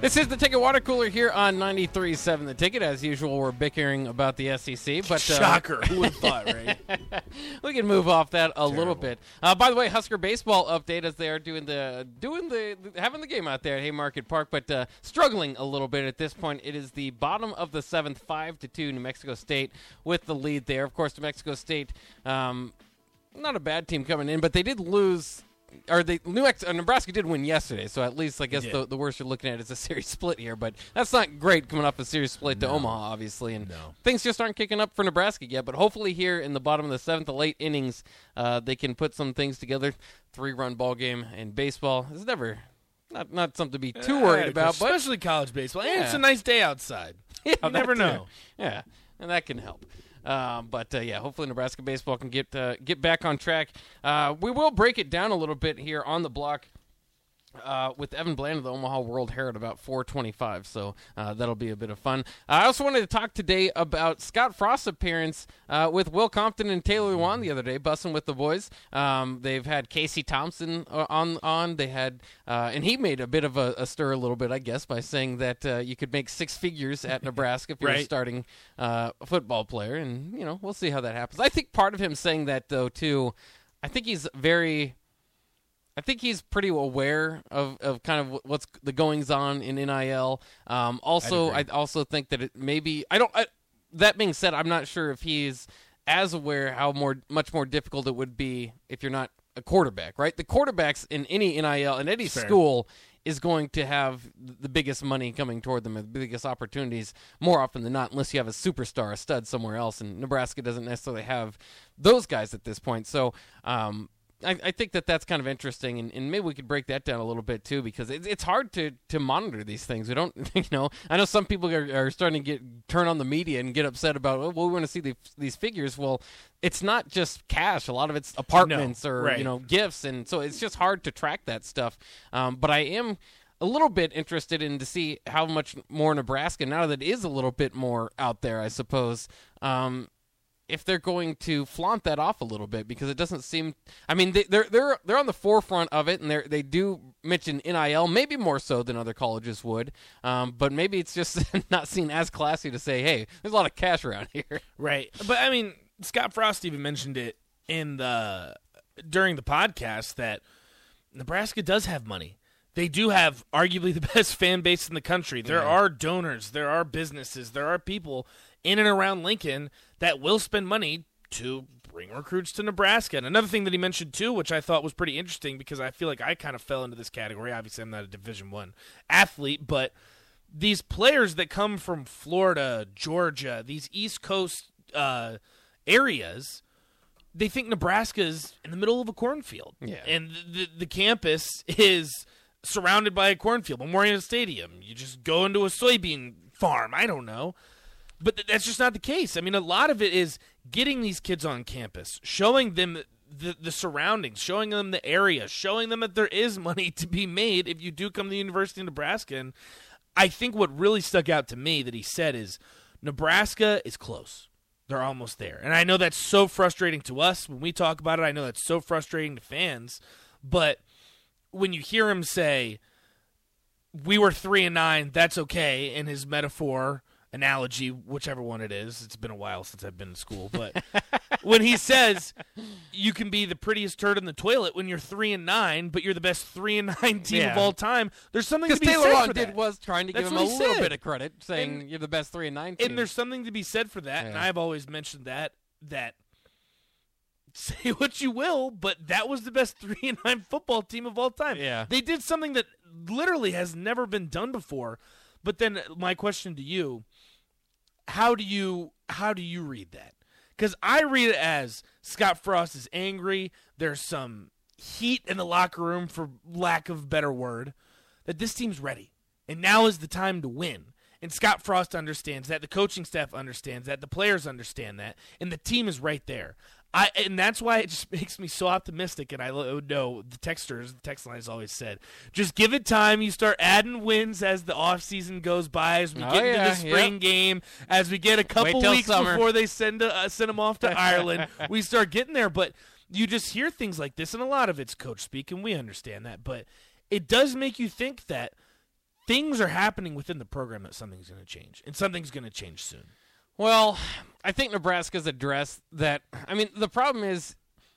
This is the Ticket Water Cooler here on 93.7 The Ticket. As usual, we're bickering about the SEC, but uh, Shocker. Who would have thought, right? we can move off that a little bit. Uh, by the way, Husker baseball update as they are doing the doing the having the game out there at Haymarket Park, but uh, struggling a little bit at this point. It is the bottom of the seventh, five to two, New Mexico State with the lead there. Of course, New Mexico State, um, not a bad team coming in, but they did lose. Or they New Mex- uh, Nebraska did win yesterday, so at least I guess the, the worst you're looking at is a series split here. But that's not great coming off a series split to Omaha, obviously, and No. things just aren't kicking up for Nebraska yet. But hopefully, here in the bottom of the seventh to late innings, uh, they can put some things together. Three run ball game in baseball is never not not something to be too worried Uh, about, but especially college baseball. And it's a nice day outside. yeah, you never that too. know. Yeah, and that can help. Um, but uh, yeah, hopefully Nebraska baseball can get uh, get back on track. Uh, we will break it down a little bit here on the block. Uh, with Evan Bland of the Omaha World Herald about 425, so uh, that'll be a bit of fun. I also wanted to talk today about Scott Frost's appearance uh, with Will Compton and Taylor Lewan the other day, Bussin with the boys. Um, they've had Casey Thompson uh, on on. They had, uh, and he made a bit of a, a stir a little bit, I guess, by saying that uh, you could make six figures at Nebraska if you're a starting uh, football player, and you know we'll see how that happens. I think part of him saying that though too, I think he's very. I think he's pretty aware of, of kind of what's the goings on in NIL. Um, also, I also think that it maybe I don't. I, that being said, I'm not sure if he's as aware how more much more difficult it would be if you're not a quarterback, right? The quarterbacks in any NIL in any Fair. school is going to have the biggest money coming toward them, the biggest opportunities more often than not, unless you have a superstar, a stud somewhere else. And Nebraska doesn't necessarily have those guys at this point. So, um, I, I think that that's kind of interesting, and, and maybe we could break that down a little bit too, because it's it's hard to, to monitor these things. We don't, you know, I know some people are, are starting to get turn on the media and get upset about, oh, well, we want to see the, these figures. Well, it's not just cash; a lot of it's apartments or right. you know gifts, and so it's just hard to track that stuff. Um, but I am a little bit interested in to see how much more Nebraska now that it is a little bit more out there, I suppose. Um, if they're going to flaunt that off a little bit because it doesn't seem. I mean, they, they're they're they're on the forefront of it, and they they do mention NIL, maybe more so than other colleges would. Um, but maybe it's just not seen as classy to say, "Hey, there's a lot of cash around here." Right. But I mean, Scott Frost even mentioned it in the during the podcast that Nebraska does have money. They do have arguably the best fan base in the country. There are donors, there are businesses, there are people in and around Lincoln that will spend money to bring recruits to Nebraska. And another thing that he mentioned too, which I thought was pretty interesting because I feel like I kind of fell into this category. Obviously, I'm not a Division 1 athlete, but these players that come from Florida, Georgia, these East Coast uh, areas, they think Nebraska's in the middle of a cornfield. Yeah. And the, the campus is surrounded by a cornfield, Memorial Stadium. You just go into a soybean farm. I don't know. But th- that's just not the case. I mean, a lot of it is getting these kids on campus, showing them the, the surroundings, showing them the area, showing them that there is money to be made if you do come to the University of Nebraska. And I think what really stuck out to me that he said is Nebraska is close. They're almost there. And I know that's so frustrating to us when we talk about it. I know that's so frustrating to fans. But when you hear him say, we were three and nine, that's okay in his metaphor analogy, whichever one it is. It's been a while since I've been in school, but when he says you can be the prettiest turd in the toilet when you're three and nine, but you're the best three and nine team Yeah. of all time, there's something to be Taylor said Ron for did that. was trying to That's give him a little said. bit of credit, saying And- you're the best three and nine. Team. and there's something to be said for that, and I've always mentioned that that say what you will, but that was the best three and nine football team of all time. Yeah. they did something that literally has never been done before. But then my question to you: How do you how do you read that? Because I read it as Scott Frost is angry. There's some heat in the locker room, for lack of a better word, that this team's ready, and now is the time to win. And Scott Frost understands that. The coaching staff understands that. The players understand that. And the team is right there. I and that's why it just makes me so optimistic. And I know the texters, the text line has always said, just give it time. You start adding wins as the off season goes by, as we Oh, get into the spring yep. game, as we get a couple weeks summer. before they send uh, send them off to Ireland. We start getting there, but you just hear things like this, and a lot of it's coach speak, and we understand that. But it does make you think that things are happening within the program that something's going to change, and something's going to change soon. Well, I think Nebraska's addressed that. I mean, the problem is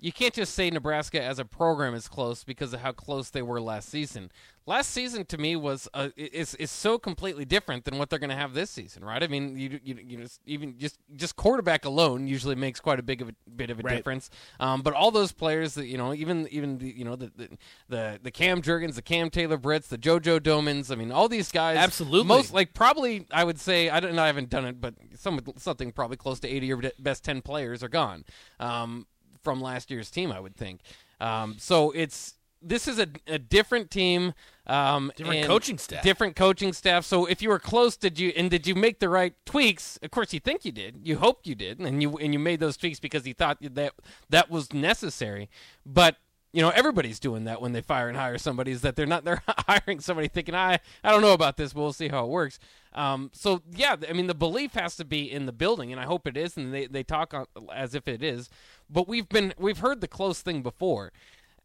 you can't just say Nebraska as a program is close because of how close they were last season. Last season to me was uh, is is so completely different than what they're going to have this season, right? I mean, you you, you just even just just quarterback alone usually makes quite a big of a bit of a Right. difference. Um, but all those players that you know, even even the, you know the, the the the Cam Jurgens, the Cam Taylor Britts, the JoJo Domanns. I mean, all these guys. Absolutely. Most like probably I would say I don't. I haven't done it, but some something probably close to eighty of your best ten players are gone um, from last year's team. I would think. Um, so it's this is a, a different team. Um, Different coaching staff. Different coaching staff. So if you were close, did you and did you make the right tweaks? Of course, you think you did. You hope you did, and you and you made those tweaks because you thought that that was necessary. But you know everybody's doing that when they fire and hire somebody. Is that they're not they're hiring somebody thinking I I don't know about this, but we'll see how it works. Um, so yeah, I mean the belief has to be in the building, and I hope it is, and they they talk on, as if it is. But we've been we've heard the close thing before.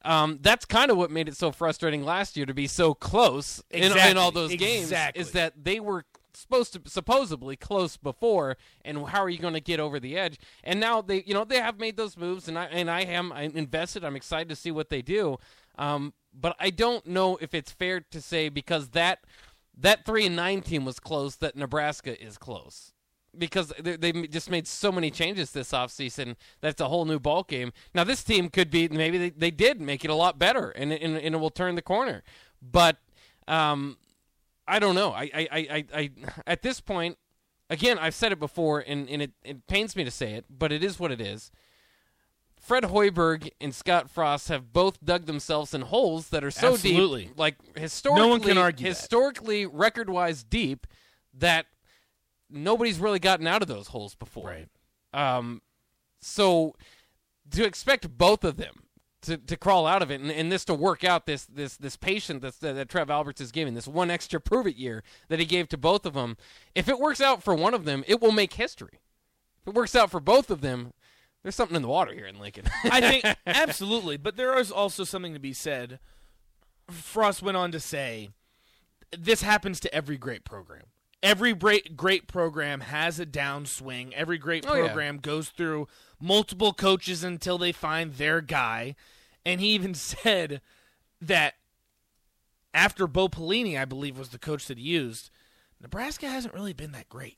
Um, that's kind of what made it so frustrating last year to be so close in, in all Exactly, those games. exactly. Is that they were supposed to supposedly close before, and how are you going to get over the edge? And now they, you know, they have made those moves, and I and I am I'm invested. I'm excited to see what they do. Um, but I don't know if it's fair to say because that that three and nine team was close that Nebraska is close because they, they just made so many changes this offseason that's a whole new ball game. Now this team could be maybe they, they did make it a lot better and, and and it will turn the corner, but um, I don't know. I I, I, I, at this point, again I've said it before and, and it, it pains me to say it, but it is what it is. Fred Hoiberg and Scott Frost have both dug themselves in holes that are so Absolutely. deep, like historically, No one can argue historically, record-wise deep, that nobody's really gotten out of those holes before. Right. Um, so to expect both of them to, to crawl out of it and, and this to work out this this this patient that's, that, that Trev Alberts is giving this one extra prove it year that he gave to both of them. If it works out for one of them, it will make history. If it works out for both of them, there's something in the water here in Lincoln. I think absolutely, but there is also something to be said. Frost went on to say, "This happens to every great program. Every great great program has a downswing. Every great Oh, yeah. program goes through multiple coaches until they find their guy." And he even said that after Bo Pelini, I believe was the coach that he used, Nebraska hasn't really been that great.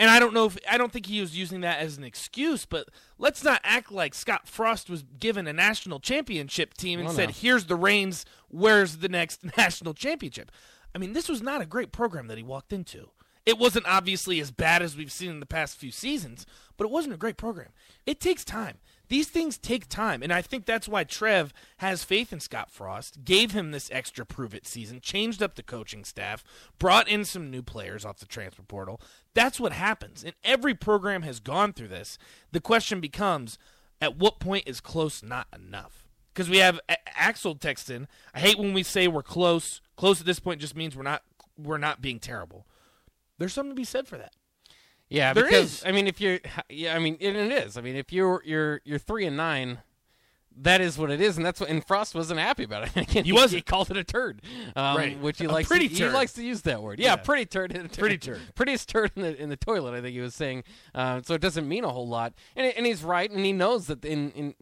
And I don't know if I don't think he was using that as an excuse, but let's not act like Scott Frost was given a national championship team and Oh, said, no. "Here's the reins. Where's the next national championship?" I mean, this was not a great program that he walked into. It wasn't obviously as bad as we've seen in the past few seasons, but it wasn't a great program. It takes time. These things take time, and I think that's why Trev has faith in Scott Frost, gave him this extra prove it season, changed up the coaching staff, brought in some new players off the transfer portal. That's what happens. And every program has gone through this. The question becomes at what point is close not enough? Because we have A- Axel text in. I hate when we say we're close. Close at this point just means we're not we're not being terrible. There's something to be said for that. Yeah, There because is. I mean, if you're, yeah, I mean, and it is. I mean, if you're you're you're three and nine, that is what it is, and that's what. And Frost wasn't happy about it. Again, He wasn't. He called it a turd, um, Right. which he A likes. pretty to, turd. He likes to use that word. Yeah, Yeah. pretty turd. in a Pretty turd. Prettiest turd in the in the toilet. I think he was saying. Uh, so it doesn't mean a whole lot, and and he's right, and he knows that in in.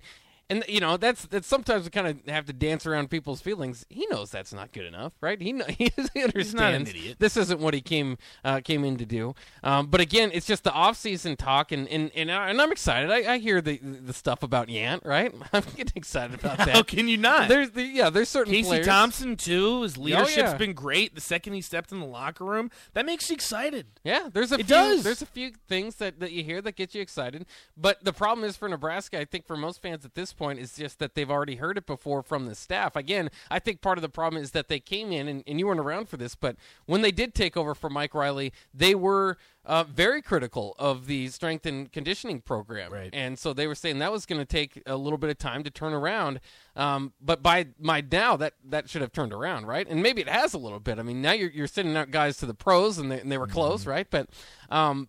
And you know that's that's sometimes we kind of have to dance around people's feelings. He knows that's not good enough, right? He kn- he, understands not an idiot. this isn't what he came uh, came in to do. Um, but again, it's just the off season talk, and and and, I, and I'm excited. I, I hear the the stuff about Yant, right? I'm getting excited about that. How can you not? There's the yeah, there's certain Casey players. Thompson too. His leadership's yeah. been great. The second he stepped in the locker room, that makes you excited. Yeah, there's a It few does. there's a few things that, that you hear that get you excited. But the problem is for Nebraska, I think for most fans at this point is just that they've already heard it before from the staff. Again, I think part of the problem is that they came in, and, and you weren't around for this, but when they did take over for Mike Riley, they were uh, very critical of the strength and conditioning program. Right. And so they were saying that was going to take a little bit of time to turn around. Um, but by my now, that, that should have turned around, right? And maybe it has a little bit. I mean, now you're, you're sending out guys to the pros, and they, and they were close, right? But um,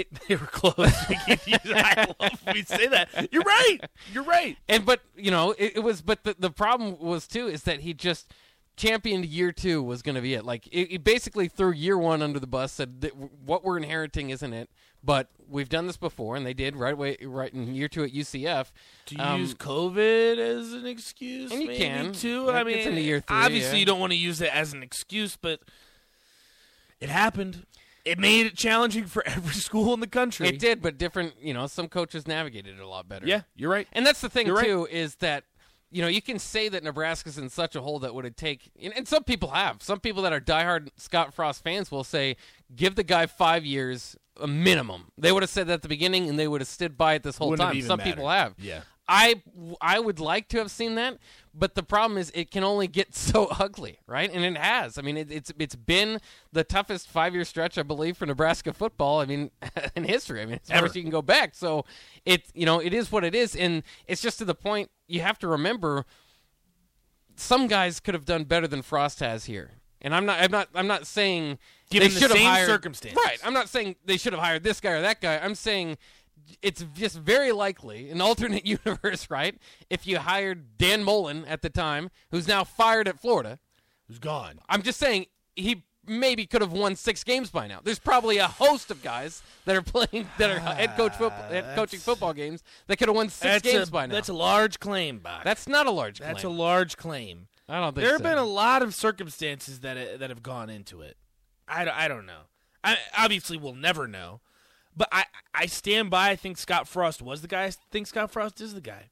it They were close. I love we say that. You're right. You're right. and but you know it, it was but the, the problem was too is that he just championed year two was going to be it like it, he basically threw year one under the bus said that what we're inheriting isn't it but we've done this before and they did right away right in year two at ucf Do you Um, use COVID as an excuse? And you maybe, can. too. I mean, into year three, obviously yeah. you don't want to use it as an excuse, but it happened. It made it challenging for every school in the country. it did but different you know some coaches navigated it a lot better Yeah, you're right. And that's the thing You're right. too is that you know you can say that Nebraska's in such a hole that would it take, and and some people have. Some people that are diehard Scott Frost fans will say, give the guy five years a minimum. They would have said that at the beginning, and they would have stood by it this whole Wouldn't time. Some mattered. people have. Yeah. I I would like to have seen that, but the problem is it can only get so ugly, right? And it has. I mean, it, it's it's been the toughest five year stretch, I believe, for Nebraska football. I mean, in history. I mean, as far Ever. as you can go back. So it you know it is what it is, and it's just to the point you have to remember. Some guys could have done better than Frost has here. And I'm not. I'm not. I'm not saying Given they the should have hired circumstances. Right. I'm not saying they should have hired this guy or that guy. I'm saying it's just very likely an alternate universe, right? If you hired Dan Mullen at the time, who's now fired at Florida, Who's gone? I'm just saying he maybe could have won six games by now. There's probably a host of guys that are playing that are head coach football, head coaching football games that could have won six games a, by now. That's a large claim, Bach. That's not a large. Claim. That's a large claim. I don't think There so. have been a lot of circumstances that uh, that have gone into it. I, don't- I don't know. I obviously we'll never know, but I I stand by. I think Scott Frost was the guy. I think Scott Frost is the guy.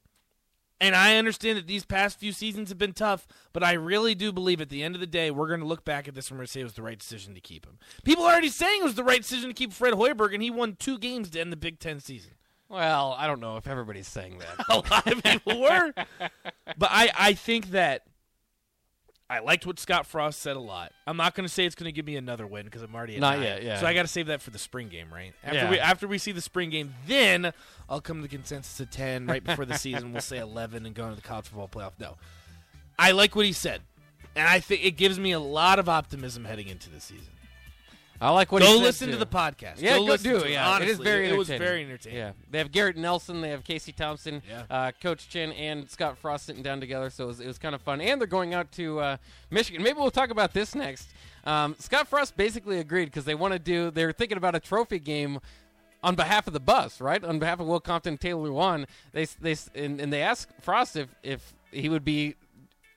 And I understand that these past few seasons have been tough, but I really do believe at the end of the day, we're going to look back at this and we're going to say it was the right decision to keep him. People are already saying it was the right decision to keep Fred Hoiberg, and he won two games to end the Big Ten season. well, I don't know if everybody's saying that. a lot of people were. But I, I think that I liked what Scott Frost said a lot. I'm not going to say it's going to give me another win because I'm already at Not nine. yet, yeah. So I got to save that for the spring game, right? After Yeah. we after we see the spring game, then I'll come to the consensus of ten. Right before the season, we'll say 11 and go into the college football playoff. No, I like what he said, and I think it gives me a lot of optimism heading into the season. I like what go he listen to the podcast. Yeah, go, go do it. Yeah, Honestly, it is very. It was very entertaining. Yeah, they have Garrett Nelson, they have Casey Thompson, Yeah. uh, Coach Chin, and Scott Frost sitting down together. So it was, it was kind of fun. And they're going out to uh, Michigan. Maybe we'll talk about this next. Um, Scott Frost basically agreed because they want to do. They're thinking about a trophy game. On behalf of the bus, right? On behalf of Will Compton, Taylor Lewan, they they and, and they asked Frost if if he would be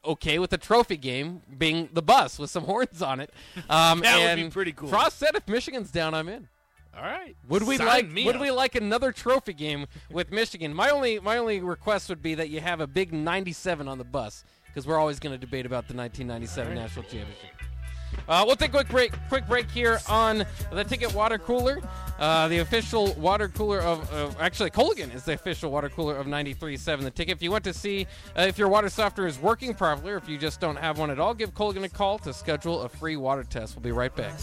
okay with the trophy game being the bus with some horns on it. Um, That would be pretty cool. Frost said, "If Michigan's down, I'm in." All right. Would we Sign like me would up. we like another trophy game with Michigan? My only my only request would be that you have a big 97 on the bus because we're always going to debate about the 1997 national championship. Uh, we'll take a quick break. Quick break here on the Ticket Water Cooler, uh, the official water cooler of, of actually Culligan is the official water cooler of 93.7 The Ticket. If you want to see uh, if your water softener is working properly, or if you just don't have one at all, give Culligan a call to schedule a free water test. We'll be right back.